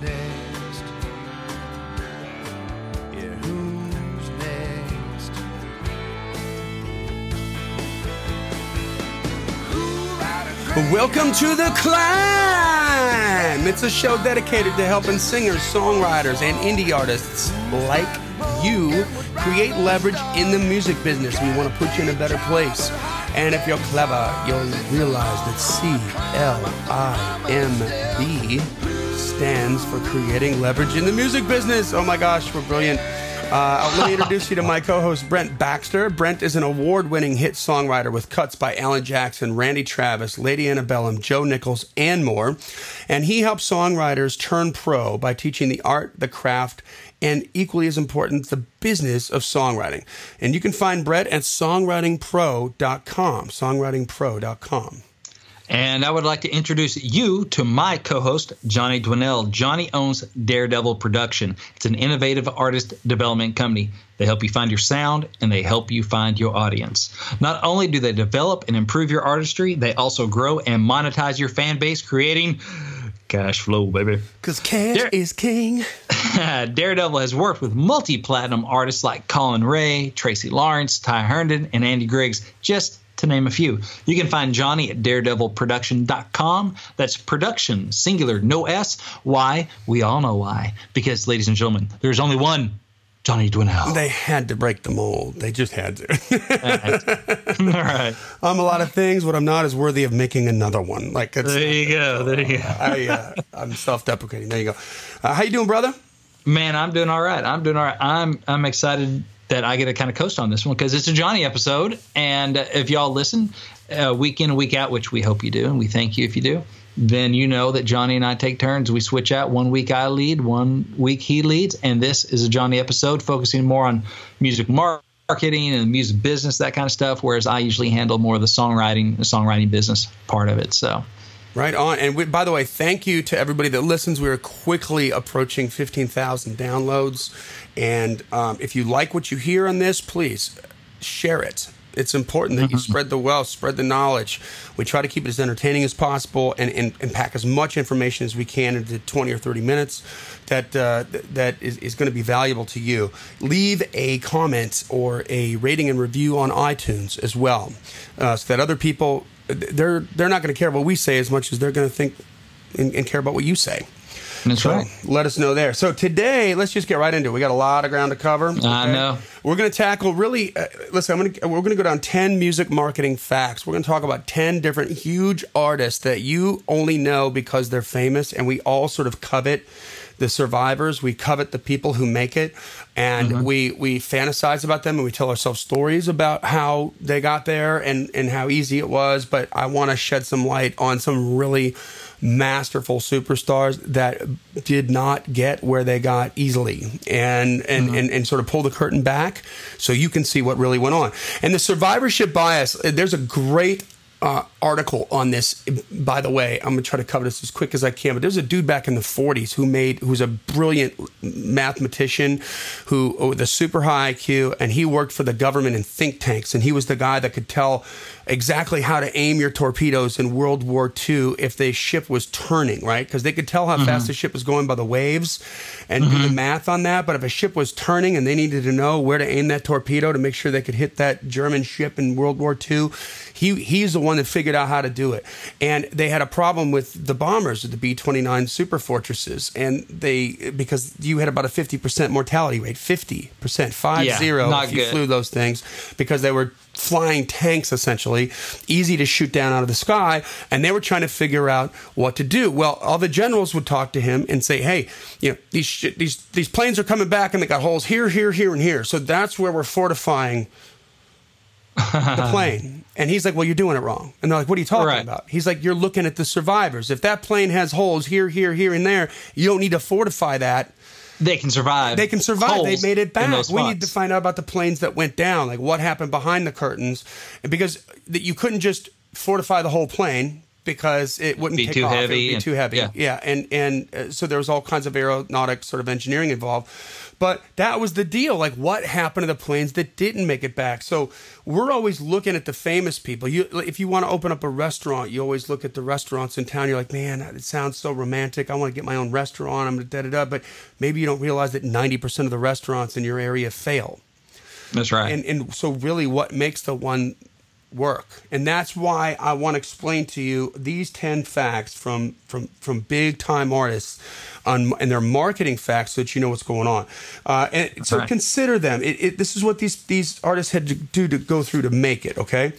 next? Yeah, who's next? Welcome to the climb. It's a show dedicated to helping singers, songwriters, and indie artists like you create leverage in the music business. We want to put you in a better place. And if you're clever, you'll realize that C L I M B stands for creating leverage in the music business. Oh my gosh, we're brilliant. Uh, let me introduce you to my co-host Brent Baxter. Brent is an award-winning hit songwriter with cuts by Alan Jackson, Randy Travis, Lady Antebellum, Joe Nichols, and more. And he helps songwriters turn pro by teaching the art, the craft, and equally as important, the business of songwriting. And you can find Brett at songwritingpro.com. Songwritingpro.com. And I would like to introduce you to my co host, Johnny Dwinell. Johnny owns Daredevil Production. It's an innovative artist development company. They help you find your sound and they help you find your audience. Not only do they develop and improve your artistry, they also grow and monetize your fan base, creating cash flow, baby. Because cash Dare- is king. Daredevil has worked with multi platinum artists like Collin Raye, Tracy Lawrence, Ty Herndon, and Andy Griggs, just to name a few. You can find Johnny at daredevilproduction.com. That's production, singular, no S. Why? We all know why. Because, ladies and gentlemen, there's only one Johnny Dwinell. They had to break the mold. They just had to. all right. I'm a lot of things. What I'm not is worthy of making another one. Like it's, there you go. There you go. I, uh, I'm self-deprecating. There you go. Uh, how you doing, brother? Man, I'm doing all right. I'm doing all right. I'm I'm excited that I get to kind of coast on this one because it's a Johnny episode. And if y'all listen uh, week in and week out, which we hope you do, and we thank you if you do, then you know that Johnny and I take turns. We switch out. One week I lead, one week he leads. And this is a Johnny episode focusing more on music marketing and music business, that kind of stuff, whereas I usually handle more of the songwriting, the songwriting business part of it. So. Right on. And we, by the way, thank you to everybody that listens. We are quickly approaching 15,000 downloads. And um, if you like what you hear on this, please share it. It's important that you mm-hmm. spread the wealth, spread the knowledge. We try to keep it as entertaining as possible and, and, and pack as much information as we can into 20 or 30 minutes that uh, that is, is going to be valuable to you. Leave a comment or a rating and review on iTunes as well, uh, so that other people they're they're not going to care what we say as much as they're going to think and, and, care about what you say. That's so right. Let us know there. So today, let's just get right into it. We got a lot of ground to cover. Okay? I know. We're going to tackle really. Uh, listen, I'm going to, we're going to go down ten music marketing facts. We're going to talk about ten different huge artists that you only know because they're famous, and we all sort of covet the survivors. We covet the people who make it, and mm-hmm. we we fantasize about them, and we tell ourselves stories about how they got there and and how easy it was. But I want to shed some light on some really masterful superstars that did not get where they got easily and and, mm-hmm. and and sort of pull the curtain back so you can see what really went on and the survivorship bias there's a great uh, article on this. By the way, I'm gonna try to cover this as quick as I can. But there's a dude back in the 40s who made, who's a brilliant mathematician, who with a super high IQ, and he worked for the government in think tanks, and he was the guy that could tell exactly how to aim your torpedoes in World War II if the ship was turning, right? Because they could tell how mm-hmm. fast the ship was going by the waves and mm-hmm. do the mm-hmm. math on that. But if a ship was turning and they needed to know where to aim that torpedo to make sure they could hit that German ship in World War II, he he's the one that figured out how to do it. And they had a problem with the bombers, the B 29 super fortresses. And they, because you had about a 50% mortality rate, 50%, 5 yeah, 0 if you good. flew those things, because they were flying tanks essentially, easy to shoot down out of the sky, and they were trying to figure out what to do. Well, all the generals would talk to him and say, "Hey, you know, these sh- these these planes are coming back and they got holes here, here, here, and here. So that's where we're fortifying the plane." And he's like, "Well, you're doing it wrong." And they're like, "What are you talking right. about?" He's like, "You're looking at the survivors. If that plane has holes here, here, here, and there, you don't need to fortify that." they can survive. They can survive. They made it back. We need to find out about the planes that went down, like what happened behind the curtains, because that you couldn't just fortify the whole plane because it wouldn't Be too off. It would be and- too heavy. yeah. Yeah, and and uh, so there was all kinds of aeronautic sort of engineering involved. But that was the deal. Like, what happened to the planes that didn't make it back? So we're always looking at the famous people. You, if you want to open up a restaurant, you always look at the restaurants in town. You're like, man, it sounds so romantic. I want to get my own restaurant. I'm da da da. But maybe you don't realize that 90% of the restaurants in your area fail That's right. and and so really what makes the one work and that's why i want to explain to you these 10 facts from from from big time artists on and their marketing facts so that you know what's going on uh, and so right. consider them it, it, this is what these these artists had to do to go through to make it okay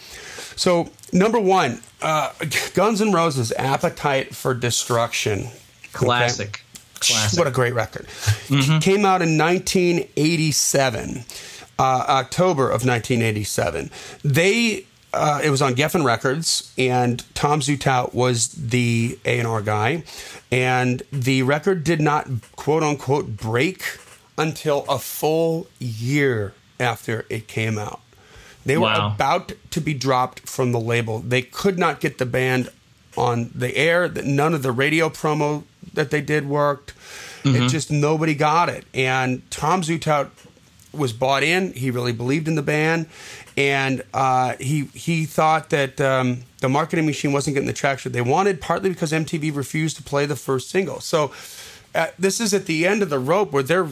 so number one uh, guns n' roses appetite for destruction Okay? Classic. Classic. What a great record. Came out in 1987, uh, October of 1987. They. Uh, it was on Geffen Records, and Tom Zutaut was the A and R guy, and the record did not quote unquote break until a full year after it came out. They were Wow. about to be dropped from the label. They could not get the band on the air. That None of the radio promo that they did worked. It just nobody got it. And Tom Zutaut was bought in. He really believed in the band, and uh, he he thought that um, the marketing machine wasn't getting the traction they wanted. Partly because MTV refused to play the first single. So uh, this is at the end of the rope where they're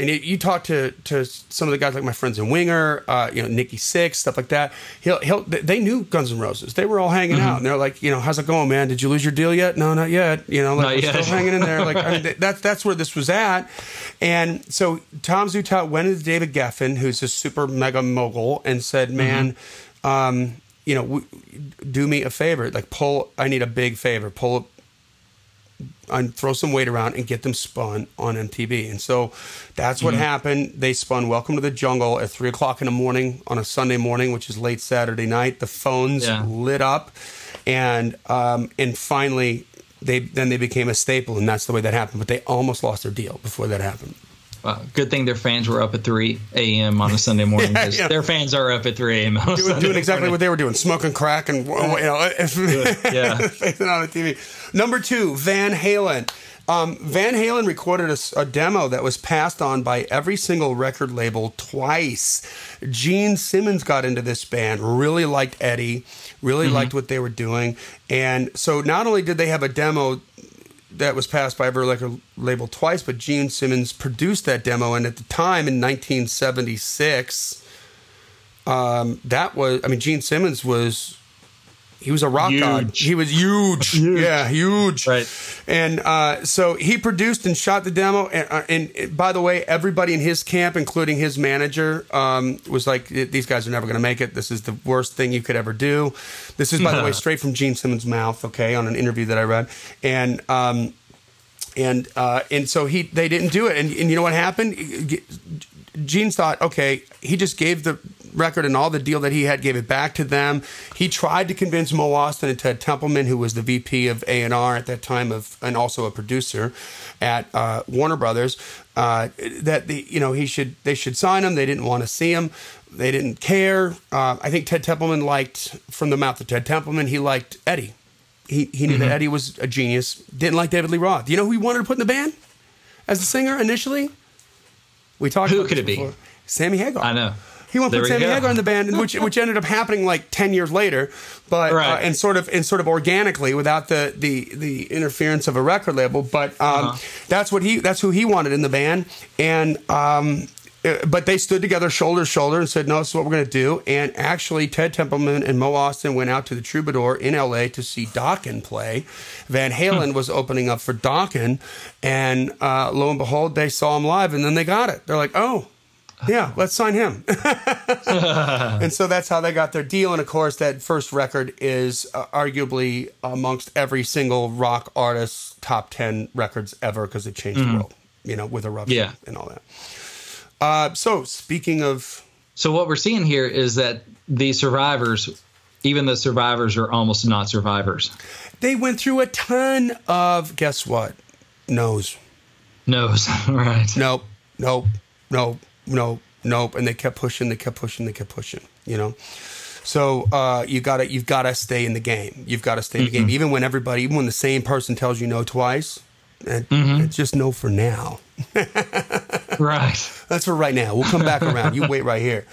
and you, you talk to to some of the guys like my friends in Winger, uh, you know Nikki Sixx, stuff like that. He'll he'll they knew Guns N' Roses. They were all hanging Mm-hmm. out, and they're like, you know, how's it going, man? Did you lose your deal yet? No, not yet. You know, like Not we're yet. still hanging in there. Like I mean, th- that's that's where this was at. And so Tom Zutaut went to David Geffen, who's a super mega mogul, and said, man. Um, you know, do me a favor. Like, pull. I need a big favor. Pull and throw some weight around and get them spun on MTV. And so that's what happened. They spun Welcome to the Jungle at three o'clock in the morning on a Sunday morning, which is late Saturday night. The phones Yeah. lit up, and um, and finally they then they became a staple, and that's the way that happened. But they almost lost their deal before that happened. Wow. Good thing their fans were up at 3 a.m. on a Sunday morning Yeah, yeah. their fans are up at 3 a.m. Doing, doing exactly morning. what they were doing, smoking crack and you know, Yeah. facing on the TV. Number two, Van Halen. Um, Van Halen recorded a demo that was passed on by every single record label twice. Gene Simmons got into this band, really liked Eddie, really liked what they were doing, and so not only did they have a demo that was passed by every record label twice, but Gene Simmons produced that demo, and at the time in 1976 um, that was I mean Gene Simmons was he was a rock god. He was huge. Yeah, huge. Right. And uh, so he produced and shot the demo. And, uh, and, by the way, everybody in his camp, including his manager, um, was like, "These guys are never going to make it. This is the worst thing you could ever do." This is, by the way, straight from Gene Simmons' mouth. Okay, on an interview that I read, and. Um, and uh, and so he they didn't do it and, and you know what happened Gene thought okay he just gave the record and all the deal that he had gave it back to them he tried to convince Mo Ostin and Ted Templeman who was the VP of A&R at that time of and also a producer at uh, Warner Brothers uh, that the you know he should they should sign him they didn't want to see him they didn't care uh, I think Ted Templeman liked from the mouth of Ted Templeman he liked Eddie he, he knew Mm-hmm. that Eddie was a genius. Didn't like David Lee Roth. Do you know who he wanted to put in the band as a singer initially? We talked. Who about could it be? Sammy Hagar. I know. He wanted to put Sammy go. Hagar in the band, which which ended up happening like ten years later, but uh, and sort of and sort of organically without the the the interference of a record label. But um, Uh-huh. that's what he that's who he wanted in the band, and um, but they stood together shoulder to shoulder and said, "No, this is what we're going to do." And actually, Ted Templeman and Mo Ostin went out to the Troubadour in L.A. to see Dokken play. Van Halen was opening up for Dokken, and uh, lo and behold, they saw him live, and then they got it. They're like, "Oh." Yeah, let's sign him. and so that's how they got their deal. And of course, that first record is uh, arguably amongst every single rock artist's top 10 records ever because it changed the world, you know, with Eruption Yeah. and all that. Uh, so, speaking of, So what we're seeing here is that the survivors, even the survivors, are almost not survivors. they went through a ton of, guess what? No's. Knows, right? Nope, nope, nope, nope, nope. And they kept pushing, they kept pushing, they kept pushing, you know? So uh, you got to you've got to stay in the game. You've got to stay in the game, even when everybody, even when the same person tells you no twice. It, It's just no for now. right. That's for right now. We'll come back around. You wait right here.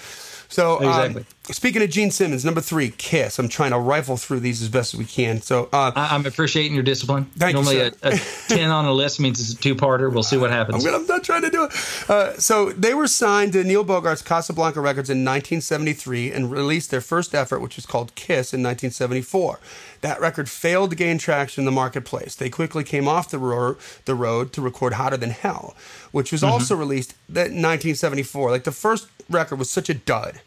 So, um, Exactly. Speaking of Gene Simmons, number three, Kiss. I'm trying to rifle through these as best as we can. So, uh, I, I'm appreciating your discipline. Thank you, Normally, a, a ten on a list means it's a two-parter. We'll see what happens. I'm, I'm not trying to do it. Uh, so they were signed to Neil Bogart's Casablanca Records in 1973 and released their first effort, which was called Kiss, in 1974. That record failed to gain traction in the marketplace. They quickly came off the, ro- the road to record Hotter Than Hell, which was also released that in 1974. Like the first record was such a dud.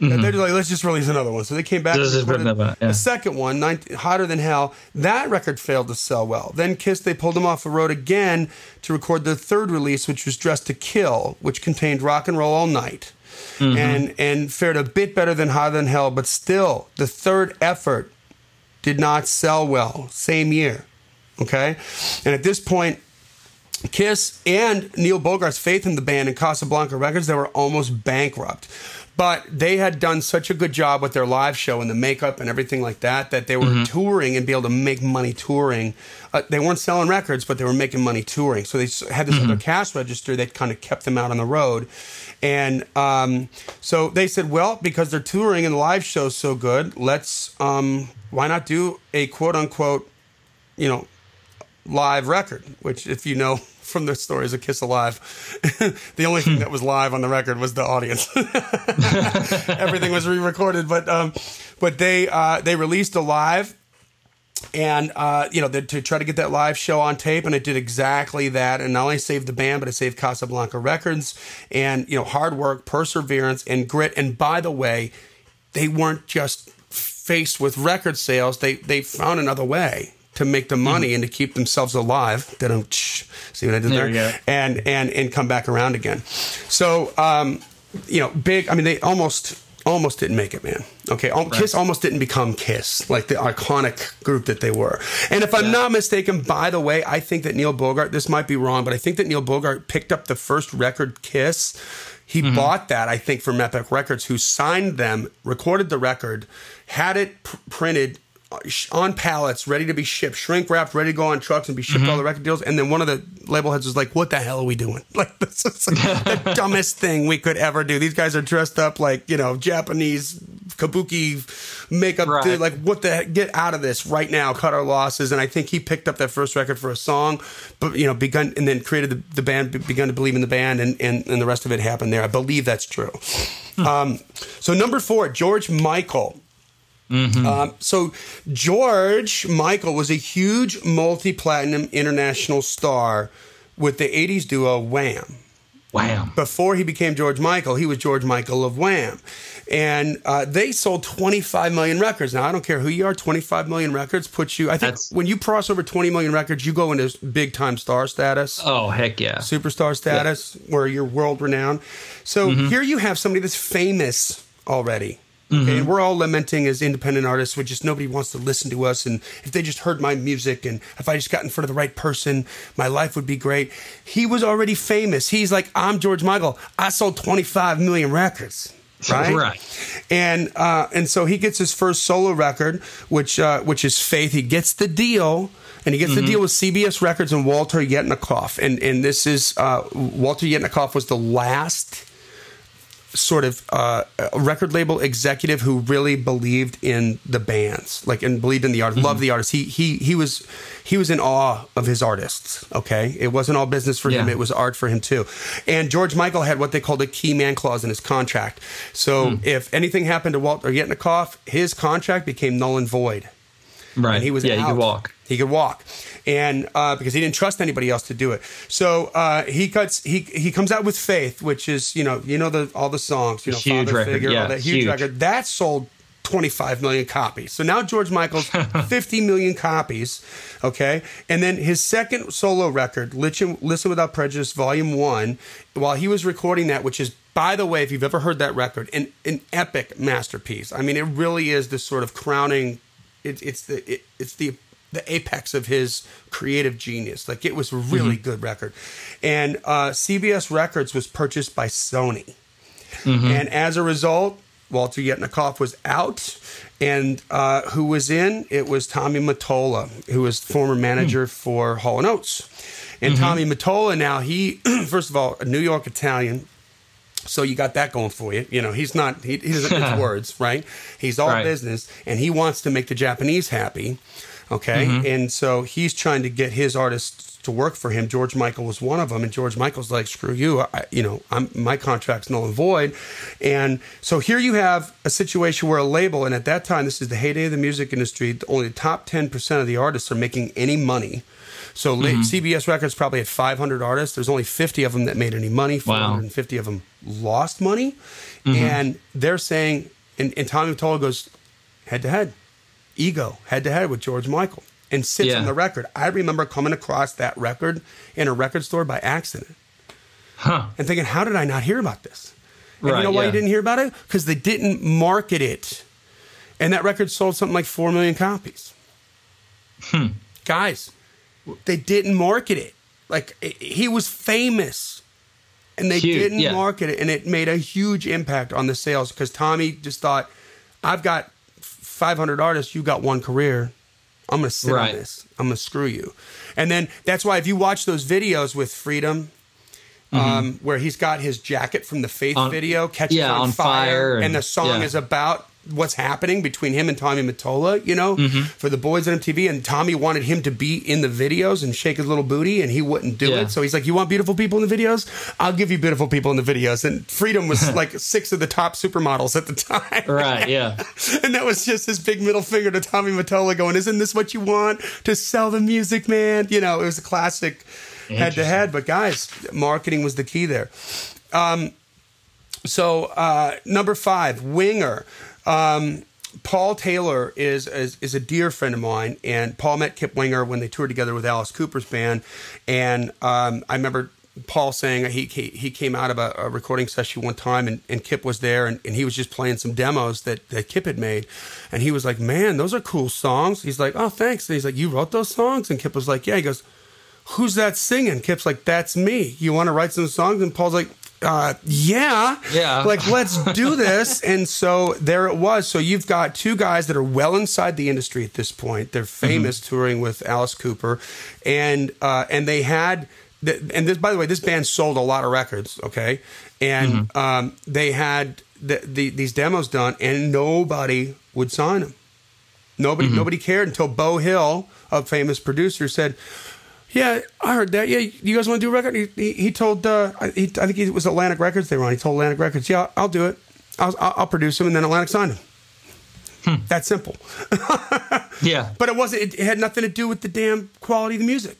That They're just like, let's just release another one. So they came back Just- and recorded another yeah. the second one, 19, Hotter Than Hell. That record failed to sell well. Then Kiss, they pulled them off the road again to record their third release, which was Dressed to Kill, which contained Rock and Roll All Night. Mm-hmm. And, and fared a bit better than Hotter Than Hell, but still, the third effort did not sell well. Same year. Okay? And at this point, Kiss and Neil Bogart's faith in the band and Casablanca Records, they were almost bankrupt. But they had done such a good job with their live show and the makeup and everything like that that they were touring and be able to make money touring. Uh, they weren't selling records, but they were making money touring. So they had this other cash register that kind of kept them out on the road. And um, so they said, well, because they're touring and the live show's so good, let's, um, why not do a quote unquote, you know, live record, which, if you know from the stories of Kiss Alive, the only thing that was live on the record was the audience. Everything was re-recorded, but um, but they uh, they released a live. And uh, you know the, to try to get that live show on tape, and it did exactly that. And not only saved the band, but it saved Casablanca Records. And you know, hard work, perseverance, and grit. And by the way, they weren't just faced with record sales; they they found another way to make the money and to keep themselves alive. They don't see what I did There there, and and and come back around again. So um, you know, big. I mean, they almost almost didn't make it, man. Okay, Al- Kiss almost didn't become Kiss, like the iconic group that they were. And if I'm not mistaken, by the way, I think that Neil Bogart. This might be wrong, but I think that Neil Bogart picked up the first record, Kiss. He bought that, I think, from Epic Records, who signed them, recorded the record, had it pr- printed on pallets, ready to be shipped, shrink wrapped, ready to go on trucks and be shipped to all the record deals. And then one of the label heads was like, "What the hell are we doing? Like this is the dumbest thing we could ever do. These guys are dressed up like you know Japanese kabuki makeup. Right. Dude, like what the heck? Get out of this right now. Cut our losses." And I think he picked up that first record for a song, but you know, begun and then created the, the band, be- begun to believe in the band, and, and and the rest of it happened there. I believe that's true. Um, so number four, George Michael. Um, so George Michael was a huge multi-platinum international star with the 80s duo Wham. Wow. Before he became George Michael, he was George Michael of Wham. And uh, they sold 25 million records. Now, I don't care who you are, 25 million records puts you, I think That's- when you cross over 20 million records, you go into big time star status Oh heck yeah. superstar status where you're world renowned. So Mm-hmm. here you have somebody that's famous already. Okay, and we're all lamenting as independent artists, with just nobody wants to listen to us. And if they just heard my music, and if I just got in front of the right person, my life would be great. He was already famous. He's like, I'm George Michael. I sold 25 million records. Right, Right. and uh, and so he gets his first solo record, which uh, which is Faith. He gets the deal, and he gets Mm-hmm. the deal with CBS Records and Walter Yetnikoff. And and this is uh, Walter Yetnikoff was the last sort of uh, record label executive who really believed in the bands, like and believed in the art, loved the artists. He he he was he was in awe of his artists. Okay, it wasn't all business for him; it was art for him too. And George Michael had what they called a key man clause in his contract. So if anything happened to Walter Yetnikoff, his contract became null and void Right. and he was yeah. out. You could walk. He could walk, and uh, because he didn't trust anybody else to do it, so uh, he cuts. He he comes out with Faith, which is you know you know the all the songs, you know Huge Father record, Figure, yeah, all that huge, huge. record that sold. 25 million copies. So now George Michael's 50 million copies. Okay. And then his second solo record, Listen, Listen Without Prejudice, Volume 1, while he was recording that, which is, by the way, if you've ever heard that record, an, an epic masterpiece. I mean, it really is this sort of crowning it, it's the it, it's the the apex of his creative genius. Like it was a really good record, and uh, CBS Records was purchased by Sony, and as a result, Walter Yetnikoff was out, and uh, who was in? It was Tommy Mottola, who was former manager mm. for Hall and Oates. And mm-hmm. Tommy Mottola now he first of all a New York Italian, so you got that going for you. You know he's not he, he doesn't mince words, right? He's all right. business, and he wants to make the Japanese happy. Okay, mm-hmm. and so he's trying to get his artists to work for him. George Michael was one of them, and George Michael's like, "Screw you! I, you know, I'm, my contract's null and void." And so here you have a situation where a label, and at that time, this is the heyday of the music industry. Only the top ten percent of the artists are making any money. So mm-hmm. CBS Records probably had 500 artists. There's only 50 of them that made any money. 450 wow. of them lost money, mm-hmm. and they're saying, and, and Tommy Mottola goes head to head, ego head to head with George Michael and sits yeah. on the record. I remember coming across that record in a record store by accident. Huh. And thinking, how did I not hear about this? And right, you know why yeah. you didn't hear about it? Because they didn't market it. And that record sold something like 4 million copies. Hmm. Guys, they didn't market it. Like, he was famous. And they huge, didn't yeah. market it. And it made a huge impact on the sales because Tommy just thought, I've got 500 artists, you got one career I'm going to sit right. on this. I'm going to screw you. And then that's why if you watch those videos with Freedom, mm-hmm. um, where he's got his jacket from the Faith on, video, catches yeah, on, on, fire, fire and, and, the song yeah. is about what's happening between him and Tommy Mottola, you know, mm-hmm. for the boys on MTV. And Tommy wanted him to be in the videos and shake his little booty, and he wouldn't do yeah. it. So he's like, You want beautiful people in the videos? I'll give you beautiful people in the videos. And Freedom was like six of the top supermodels at the time. Right, yeah. and that was just his big middle finger to Tommy Mottola going, Isn't this what you want to sell the music, man? You know, it was a classic head to head. But guys, marketing was the key there. Um, so, uh, number five, Winger. Um, Paul Taylor is, is, is a dear friend of mine, and Paul met Kip Winger when they toured together with Alice Cooper's band, and um, I remember Paul saying he he came out of a, a, recording session one time and, and Kip was there and, and he was just playing some demos that, that Kip had made and he was like, Man, those are cool songs. He's like, Oh, thanks. And he's like, You wrote those songs? And Kip was like, Yeah. He goes, Who's that singing? Kip's like, That's me. You want to write some songs? And Paul's like, uh, yeah, yeah, like let's do this. and so there it was. So you've got two guys that are well inside the industry at this point. They're mm-hmm. famous mm-hmm. touring with Alice Cooper, and uh, and they had. The, and this, by the way, this band sold a lot of records. Okay, and mm-hmm. um, they had the, the, these demos done, and nobody would sign them. Nobody, mm-hmm. nobody cared until Bo Hill, a famous producer, said, yeah, I heard that. Yeah, you guys want to do a record? He, he, he told, uh, he, I think it was Atlantic Records they were on. He told Atlantic Records, yeah, I'll do it. I'll, I'll produce him, and then Atlantic signed him. Hmm. That simple. yeah. But it wasn't, it, it had nothing to do with the damn quality of the music.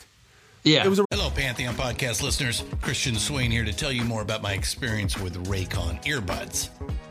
Yeah. It was a- Hello, Pantheon podcast listeners. Christian Swain here to tell you more about my experience with Raycon earbuds.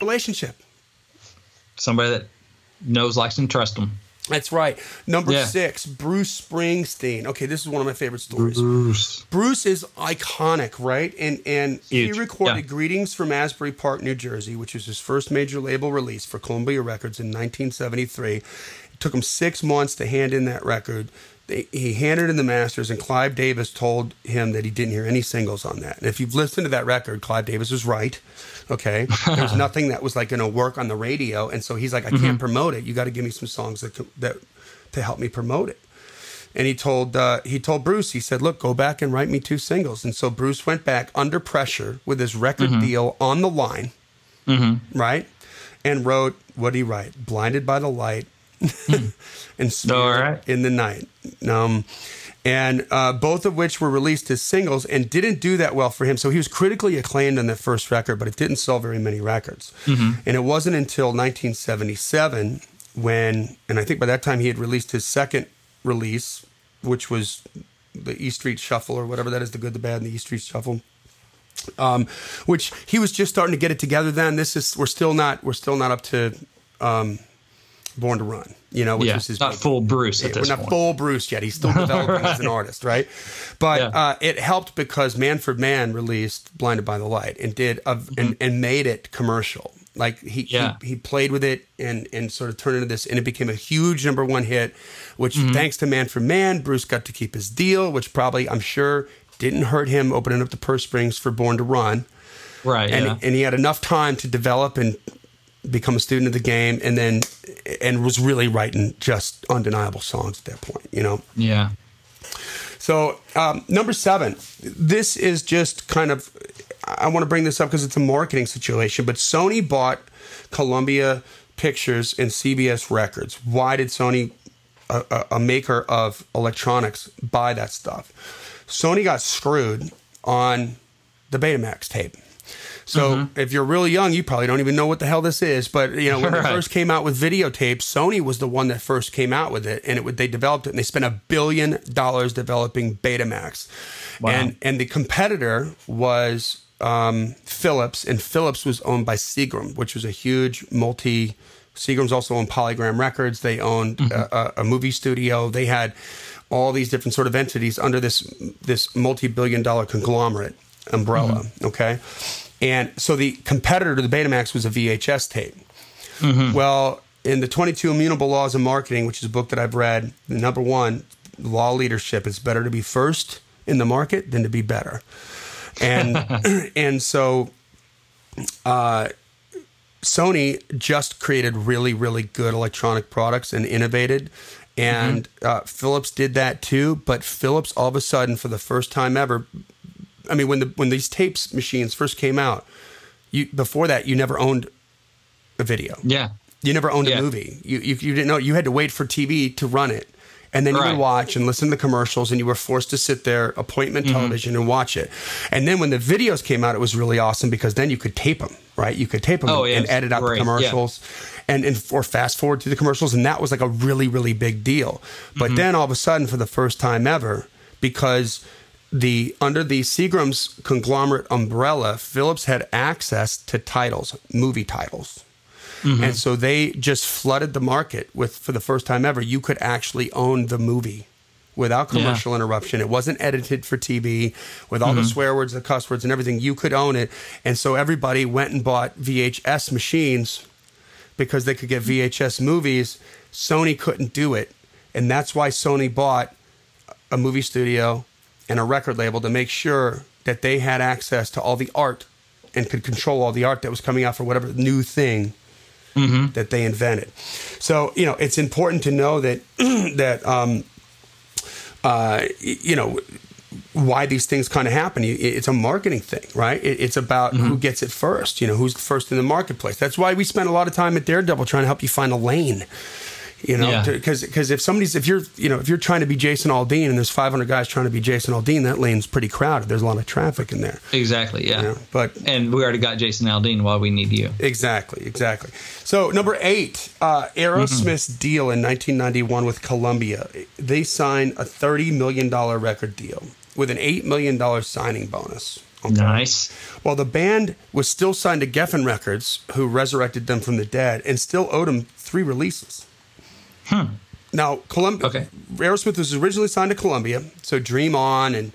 Relationship. Somebody that knows, likes, and trusts them. That's right. Number Yeah. six, Bruce Springsteen. Okay, this is one of my favorite stories. Bruce. Bruce is iconic, right? And and Huge, he recorded yeah. "Greetings from Asbury Park, New Jersey," which was his first major label release for Columbia Records in 1973. It took him six months to hand in that record. He handed in the masters, and Clive Davis told him that he didn't hear any singles on that. And if you've listened to that record, Clive Davis was right. Okay, there's nothing that was like going to work on the radio, and so he's like, I Mm-hmm. can't promote it. You got to give me some songs that that to help me promote it and he told uh, he told Bruce he said look go back and write me two singles and so Bruce went back under pressure with his record Mm-hmm. deal on the line right and wrote what did he write blinded by the light and Smear right. in the night. Um, and uh, both of which were released as singles and didn't do that well for him. So he was critically acclaimed on that first record but it didn't sell very many records. Mm-hmm. and it wasn't until 1977 when and i think by that time he had released his second release which was the e street shuffle or whatever that is the good the bad and the e street shuffle. Um, which he was just starting to get it together then. This is we're still not we're still not up to um, born to run you know which Yeah, was his not big- full Bruce at we're this not point. full Bruce yet. He's still developing as an artist, right? But Yeah. uh, it helped because Manfred Mann released "Blinded by the Light" and did a, and, and made it commercial. Like he, Mm-hmm. Yeah. he he played with it and and sort of turned into this, and it became a huge number one hit. Which Mm-hmm. thanks to Manfred Mann, Bruce got to keep his deal, which probably I'm sure didn't hurt him opening up the purse strings for Born to Run Right. and yeah. and he had enough time to develop and become a student of the game, and then and was really writing just undeniable songs at that point. You know. yeah. So um, number seven, this is just kind of. I want to bring this up because it's a marketing situation, but Sony bought Columbia Pictures and CBS Records. Why did Sony, a, a, a maker of electronics, buy that stuff? Sony got screwed on the Betamax tape. So mm-hmm. if you're really young, you probably don't even know what the hell this is. But you know, when they first came out with videotapes, Sony was the one that first came out with it, and it would they developed it, and they spent a billion dollars developing Betamax, Wow. and and the competitor was um, Philips, and Philips was owned by Seagram, which was a huge multi. Seagram's also owned Polygram Records. They owned mm-hmm. a, a, a movie studio. They had all these different sort of entities under this this multi-billion dollar conglomerate umbrella. Mm-hmm. Okay, and so the competitor to the Betamax was a VHS tape. Well, in the 22 Immutable Laws of Marketing, which is a book that I've read, the number one law leadership is better to be first in the market than to be better. And and so uh, Sony just created really, really good electronic products and innovated. And uh, Philips did that too. But Philips, all of a sudden, for the first time ever, I mean, when the when these tapes machines first came out, you before that you never owned a video. Yeah. You never owned Yeah. a movie. You, you you didn't know. You had to wait for TV to run it, and then you would watch and listen to the commercials, and you were forced to sit there, appointment Mm-hmm. television, and watch it. And then when the videos came out, it was really awesome because then you could tape them, right? You could tape them Oh, and, yeah, and edit out great, the yeah. commercials, and and or fast forward to the commercials, and that was like a really really big deal. Mm-hmm. But then all of a sudden, for the first time ever, because the under the Seagram's conglomerate umbrella, Philips had access to titles, movie titles. Mm-hmm. And so they just flooded the market with, for the first time ever, you could actually own the movie without Yeah. commercial interruption. It wasn't edited for TV with all the mm-hmm. swear words, the cuss words, and everything. You could own it. And so everybody went and bought VHS machines because they could get VHS movies. Sony couldn't do it. And that's why Sony bought a movie studio and a record label to make sure that they had access to all the art and could control all the art that was coming out for whatever new thing that they invented. So you know, it's important to know that that um, uh, you know why these things kind of happen. It's a marketing thing, right? It's about who gets it first. You know, who's first in the marketplace. That's why we spend a lot of time at Daredevil trying to help you find a lane. You know, Yeah. because because if somebody's if you're you know if you're trying to be Jason Aldean and there's 500 guys trying to be Jason Aldean, that lane's pretty crowded. There's a lot of traffic in there. Exactly. Yeah. Yeah, but- and we already got Jason Aldean. Why we need you? Exactly, exactly. So number eight, uh, Aerosmith's deal in 1991 with Columbia. They signed a 30 million dollar record deal with an eight million dollar signing bonus. Okay. Nice. Well, the band was still signed to Geffen Records, who resurrected them from the dead, and still owed them three releases. Hmm. Now, Columbia, Okay. Aerosmith was originally signed to Columbia, so Dream On and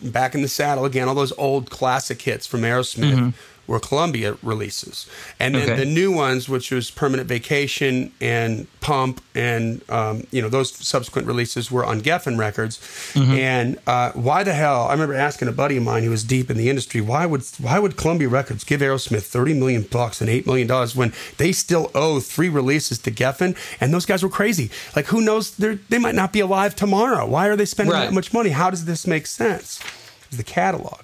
Back in the Saddle again, all those old classic hits from Aerosmith mm-hmm. Were Columbia releases, and then Okay. the new ones, which was Permanent Vacation and Pump, and um, you know those subsequent releases were on Geffen Records. And uh, why the hell? I remember asking a buddy of mine who was deep in the industry, why would why would Columbia Records give Aerosmith thirty million bucks and eight million dollars when they still owe three releases to Geffen? And those guys were crazy. Like who knows? They they might not be alive tomorrow. Why are they spending Right. that much money? How does this make sense? It's the catalog.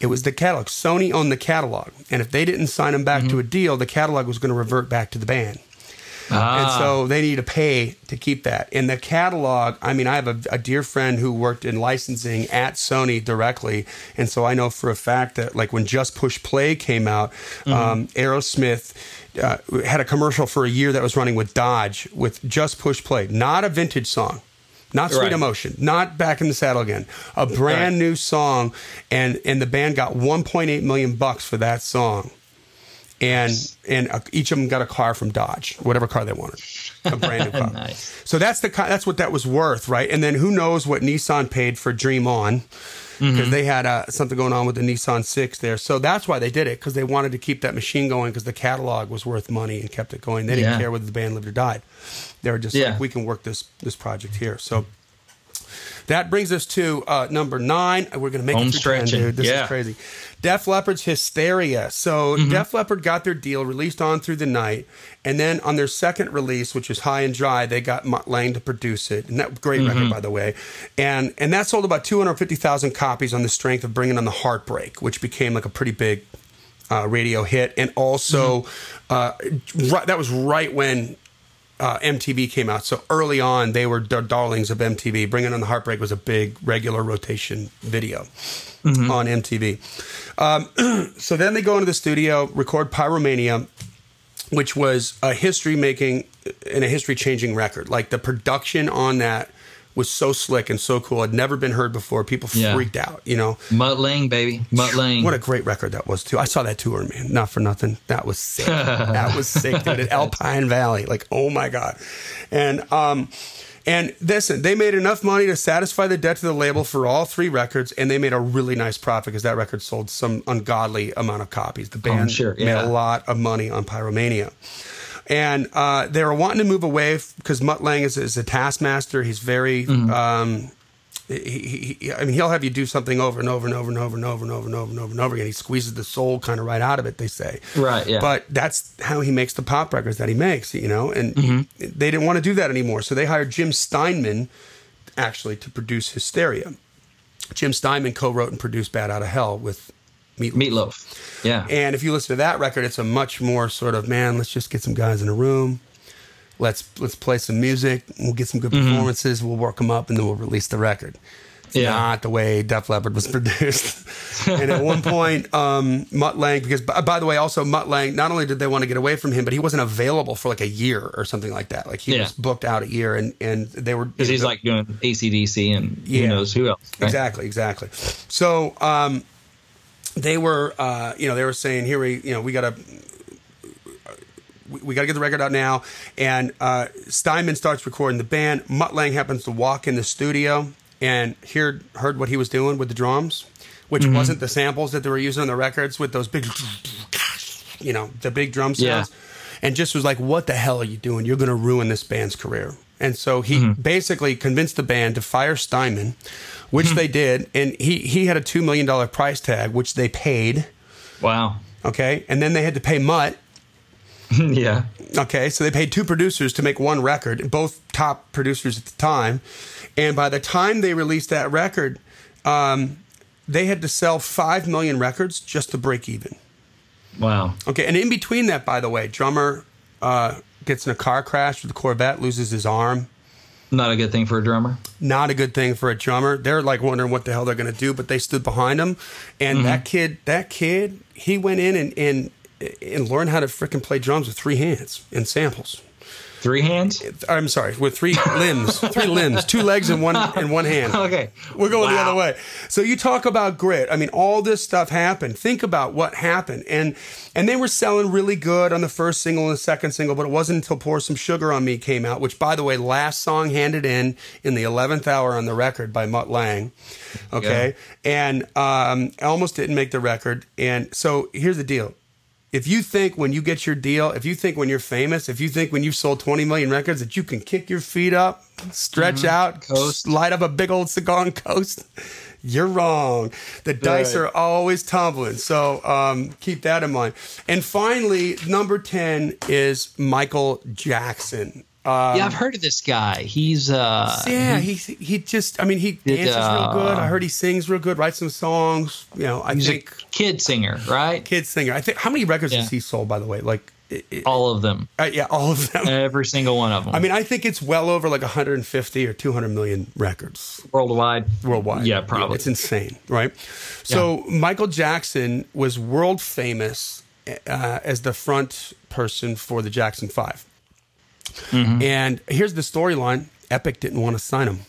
It was the catalog. Sony owned the catalog, and if they didn't sign them back Mm-hmm. to a deal, the catalog was going to revert back to the band. Ah, And so they need to pay to keep that. In the catalog, I mean, I have a, a dear friend who worked in licensing at Sony directly. And so I know for a fact that, like, when Just Push Play came out, Mm-hmm. um, Aerosmith uh, had a commercial for a year that was running with Dodge with Just Push Play, not a vintage song. Not Sweet Right. Emotion, not Back in the Saddle Again. A brand Right. new song, and and the band got 1.8 million bucks for that song and and uh, each of them got a car from Dodge, whatever car they wanted, a brand new car. Nice. So that's the that's what that was worth, right? And then who knows what Nissan paid for Dream On because Mm-hmm. they had uh, something going on with the Nissan Six there. So that's why they did it because they wanted to keep that machine going because the catalog was worth money and kept it going. They didn't Yeah. care whether the band lived or died. They were just Yeah. like, we can work this this project here. So. That brings us to uh, number nine. We're going to make Home it through 10, dude. This Yeah. is crazy. Def Leppard's Hysteria. So Mm-hmm. Def Leppard got their deal, released on through the night, and then on their second release, which was High and Dry, they got Mutt Lange to produce it, and that great Mm-hmm. record by the way, and and that sold about two hundred fifty thousand copies on the strength of bringing on the Heartbreak, which became like a pretty big uh, radio hit, and also uh, right, that was right when uh, MTV came out. So early on, they were the darlings of MTV. Bringing on the Heartbreak was a big regular rotation video on MTV. Um, so then they go into the studio, record Pyromania, which was a history making and a history changing record. Like the production on that was so slick and so cool. Had never been heard before. People Yeah. freaked out, you know. Mutt Lange, baby. Mutt Lange. What a great record that was too. I saw that tour, man. Not for nothing. That was sick. that was sick, dude. At Alpine Valley, like oh my god. And um, and listen, they made enough money to satisfy the debt to the label for all three records, and they made a really nice profit because that record sold some ungodly amount of copies. The band sure, made a lot of money on Pyromania. And uh, they were wanting to move away because Mutt Lange is, is a taskmaster. He's very um, he, he, he, I mean, he'll have you do something over and over and over and over and over and over and over and over and over again. He squeezes the soul kind of right out of it, they say. Right, yeah. But that's how he makes the pop records that he makes, you know. And he- they didn't want to do that anymore, so they hired Jim Steinman actually to produce Hysteria. Jim Steinman co-wrote and produced Bat Out of Hell with Meatloaf. Meatloaf. Yeah. And if you listen to that record, it's a much more sort of man. Let's just get some guys in a room. Let's let's play some music. We'll get some good performances. We'll work them up, and then we'll release the record. It's Yeah. not the way Def Leppard was produced. and at one point, um, Mutt Lange, because by, by the way, also Mutt Lange, not only did they want to get away from him, but he wasn't available for like a year or something like that. Like he Yeah. was booked out a year, and and they were Because he's like doing ACDC and Yeah. who knows who else. right? Exactly, exactly. So um, they were, uh, you know, they were saying, here we, you know, we got to. We, we got to get the record out now, and uh, Steinman starts recording the band. Mutt Lange happens to walk in the studio and hear heard what he was doing with the drums, which Mm-hmm. wasn't the samples that they were using on the records with those big, you know, the big drum Yeah. sounds, and just was like, "What the hell are you doing? You're going to ruin this band's career." And so he Mm-hmm. basically convinced the band to fire Steinman, which Hmm. they did, and he he had a two million dollar price tag, which they paid. Wow. Okay, and then they had to pay Mutt. yeah. Okay, so they paid two producers to make one record, both top producers at the time. And by the time they released that record, um, they had to sell five million records just to break even. Wow. Okay, and in between that, by the way, drummer uh, gets in a car crash with a Corvette, loses his arm. Not a good thing for a drummer. Not a good thing for a drummer. They're like wondering what the hell they're going to do, but they stood behind him. And mm-hmm. that kid, that kid, he went in and and and learned how to freaking play drums with three hands and samples. Three hands. I'm sorry, with three limbs, three limbs, two legs and one and one hand. Okay, We're going the other way. So you talk about grit. I mean, all this stuff happened. Think about what happened, and and they were selling really good on the first single and the second single, but it wasn't until "Pour Some Sugar on Me" came out, which, by the way, last song handed in in the eleventh hour on the record by Mutt Lange. Okay, and um, almost didn't make the record. And so here's the deal. If you think when you get your deal, if you think when you're famous, if you think when you've sold 20 million records that you can kick your feet up, stretch out, Coast. light up a big old cigar and coast, you're wrong. The dice are always tumbling. So um, keep that in mind. And finally, number 10 is Michael Jackson. Um, yeah, I've heard of this guy. He's uh, yeah, he he just I mean he dances real good. uh, I heard he sings real good, writes some songs. You know, I he's think a kid singer, right? kid singer. I think how many records Yeah. has he sold by the way? Like it, it- All of them, uh, yeah, all of them. every single one of them. I mean, I think it's well over like 150 or 200 million records worldwide. worldwide. Yeah, probably. It's insane, right? So Michael Jackson was world famous uh, as the front person for the Jackson 5 Mm-hmm. And here's the storyline: Epic didn't want to sign him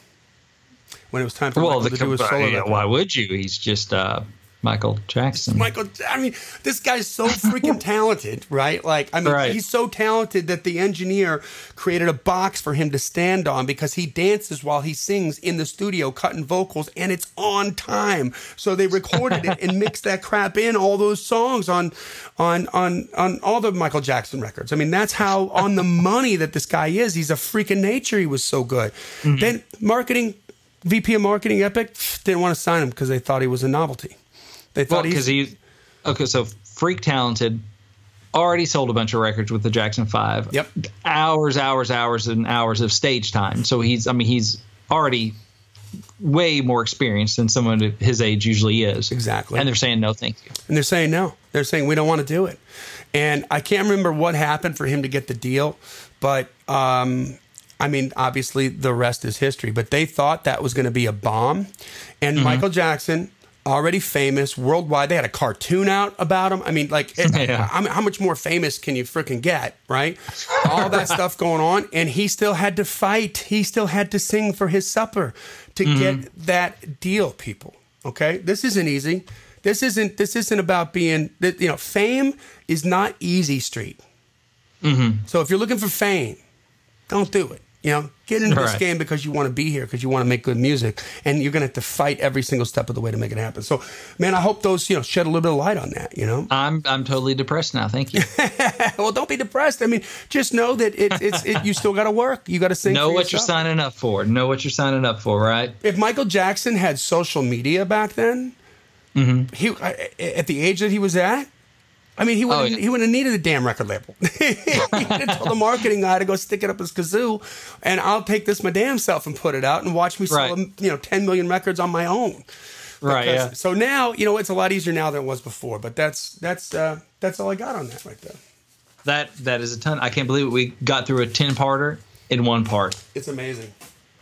when it was time for Well, Michael the to do his solo. yeah, why would you? He's just uh, Michael Jackson. Michael, I mean, this guy's so freaking talented, right? Like, I mean, Right. he's so talented that the engineer created a box for him to stand on because he dances while he sings in the studio, cutting vocals, and it's on time. So they recorded it and mixed that crap in all those songs on, on, on, on all the Michael Jackson records. I mean, that's how on the money that this guy is. He's a freaking nature. He was so good. Mm-hmm. Then marketing, VP of marketing, Epic didn't want to sign him because they thought he was a novelty. They Well, thought because he's he, okay, so Freak Talented already sold a bunch of records with the Jackson Five. Yep. Hours, hours, hours, and hours of stage time. So he's, I mean, he's already way more experienced than someone his age usually is. Exactly. And they're saying no, thank you. And they're saying no. They're saying we don't want to do it. And I can't remember what happened for him to get the deal, but um, I mean, obviously the rest is history. But they thought that was going to be a bomb. And Michael Jackson, already famous worldwide, they had a cartoon out about him. I mean, like, it- Yeah. I mean, how much more famous can you freaking get, right? All that stuff going on. And he still had to fight. He still had to sing for his supper to mm-hmm. get that deal, people. Okay? This isn't easy. This isn't this isn't about being you know, fame is not easy street. Mm-hmm. So if you're looking for fame, don't do it. You know, get into this game because you want to be here, because you want to make good music, and you're going to have to fight every single step of the way to make it happen. So, man, I hope those you know shed a little bit of light on that. You know, I'm, I'm totally depressed now. Thank you. well, don't be depressed. I mean, just know that it's it's it, you still got to work. You got to sing. know what you're signing up for. Know what you're signing up for, right? If Michael Jackson had social media back then, Mm-hmm. he at the age that he was at. I mean, he wouldn't. Oh, yeah. He wouldn't have needed a damn record label. he told the marketing guy to go stick it up his kazoo, and I'll take this my damn self and put it out and watch me sell, Right. you know, ten million records on my own. Right. Yeah. So now, you know, it's a lot easier now than it was before. But that's that's uh, that's all I got on that right there. That that is a ton. I can't believe we got through a ten parter in one part. It's amazing.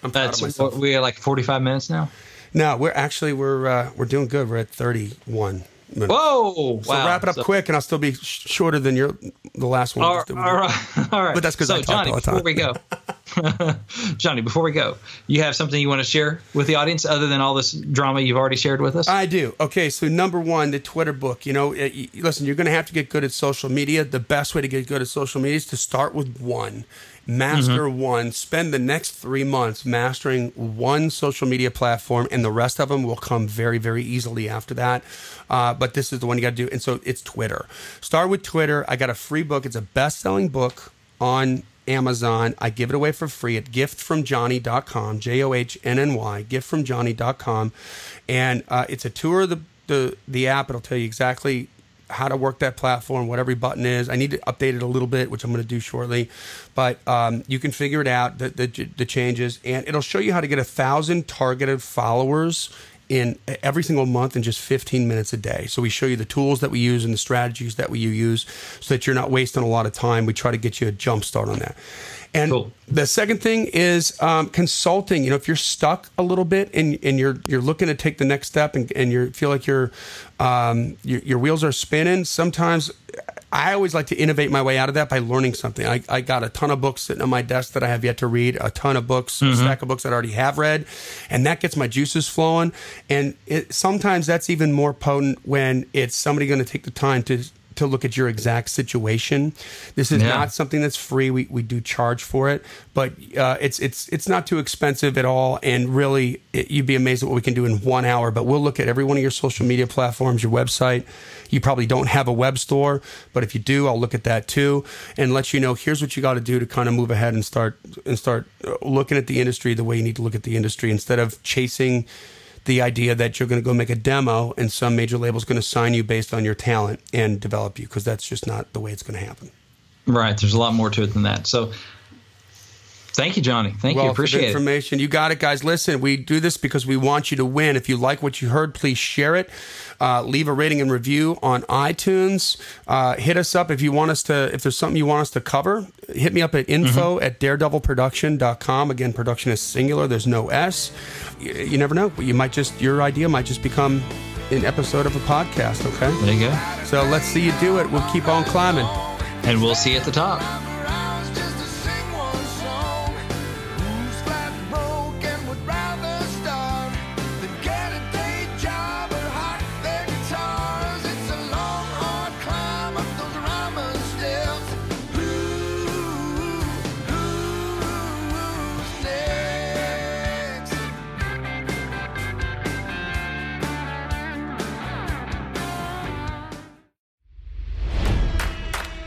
I'm proud That's of myself. we are like forty five minutes now. No, we're actually we're uh, we're doing good. We're at 31 minutes. Whoa! So wow. wrap it up So- quick, and I'll still be sh- shorter than your the last one. All, all right, all right. But that's 'cause so I talk Johnny. all the time. Before we go, Johnny, before we go, you have something you want to share with the audience other than all this drama you've already shared with us? I do. Okay, so number one, the Twitter book. You know, it, y- listen, you're going to have to get good at social media. The best way to get good at social media is to start with one. Master one. Spend the next three months mastering one social media platform, and the rest of them will come very, very easily after that. Uh, but this is the one you got to do. And so it's Twitter. Start with Twitter. I got a free book. It's a best selling book on Amazon. I give it away for free at giftfromjohnny.com, J O H N N Y, giftfromjohnny.com. And uh, it's a tour of the, the, the app. It'll tell you exactly how to work that platform, what every button is. I need to update it a little bit, which I'm going to do shortly. But um, you can figure it out, the, the, the changes, and it'll show you how to get a thousand targeted followers in every single month in just 15 minutes a day. So we show you the tools that we use and the strategies that we use so that you're not wasting a lot of time. We try to get you a jump start on that. And Cool. the second thing is um, consulting. You know, if you're stuck a little bit and, and you're you're looking to take the next step and, and you feel like you're, um, your, your wheels are spinning, sometimes I always like to innovate my way out of that by learning something. I, I got a ton of books sitting on my desk that I have yet to read, a ton of books, a stack of books that I already have read, and that gets my juices flowing. And it, sometimes that's even more potent when it's somebody going to take the time to to look at your exact situation. This is Yeah. not something that's free. We, we do charge for it, but uh, it's it's it's not too expensive at all. And really, it, you'd be amazed at what we can do in one hour. But we'll look at every one of your social media platforms, your website. You probably don't have a web store, but if you do, I'll look at that too and let you know. Here's what you got to do to kind of move ahead and start and start uh, looking at the industry the way you need to look at the industry instead of chasing the idea that you're going to go make a demo and some major label is going to sign you based on your talent and develop you because that's just not the way it's going to happen. Right. There's a lot more to it than that. So thank you, Johnny. Thank you. Wealth of Appreciate it. information. You got it, guys. Listen, we do this because we want you to win. If you like what you heard, please share it. Uh, leave a rating and review on iTunes. Uh, hit us up if you want us to. If there's something you want us to cover, hit me up at info Mm-hmm. at daredevilproduction.com. Again, production is singular. There's no S. You, you never know. But you might just your idea might just become an episode of a podcast. Okay. There you go. So let's see you do it. We'll keep on climbing. And we'll see you at the top.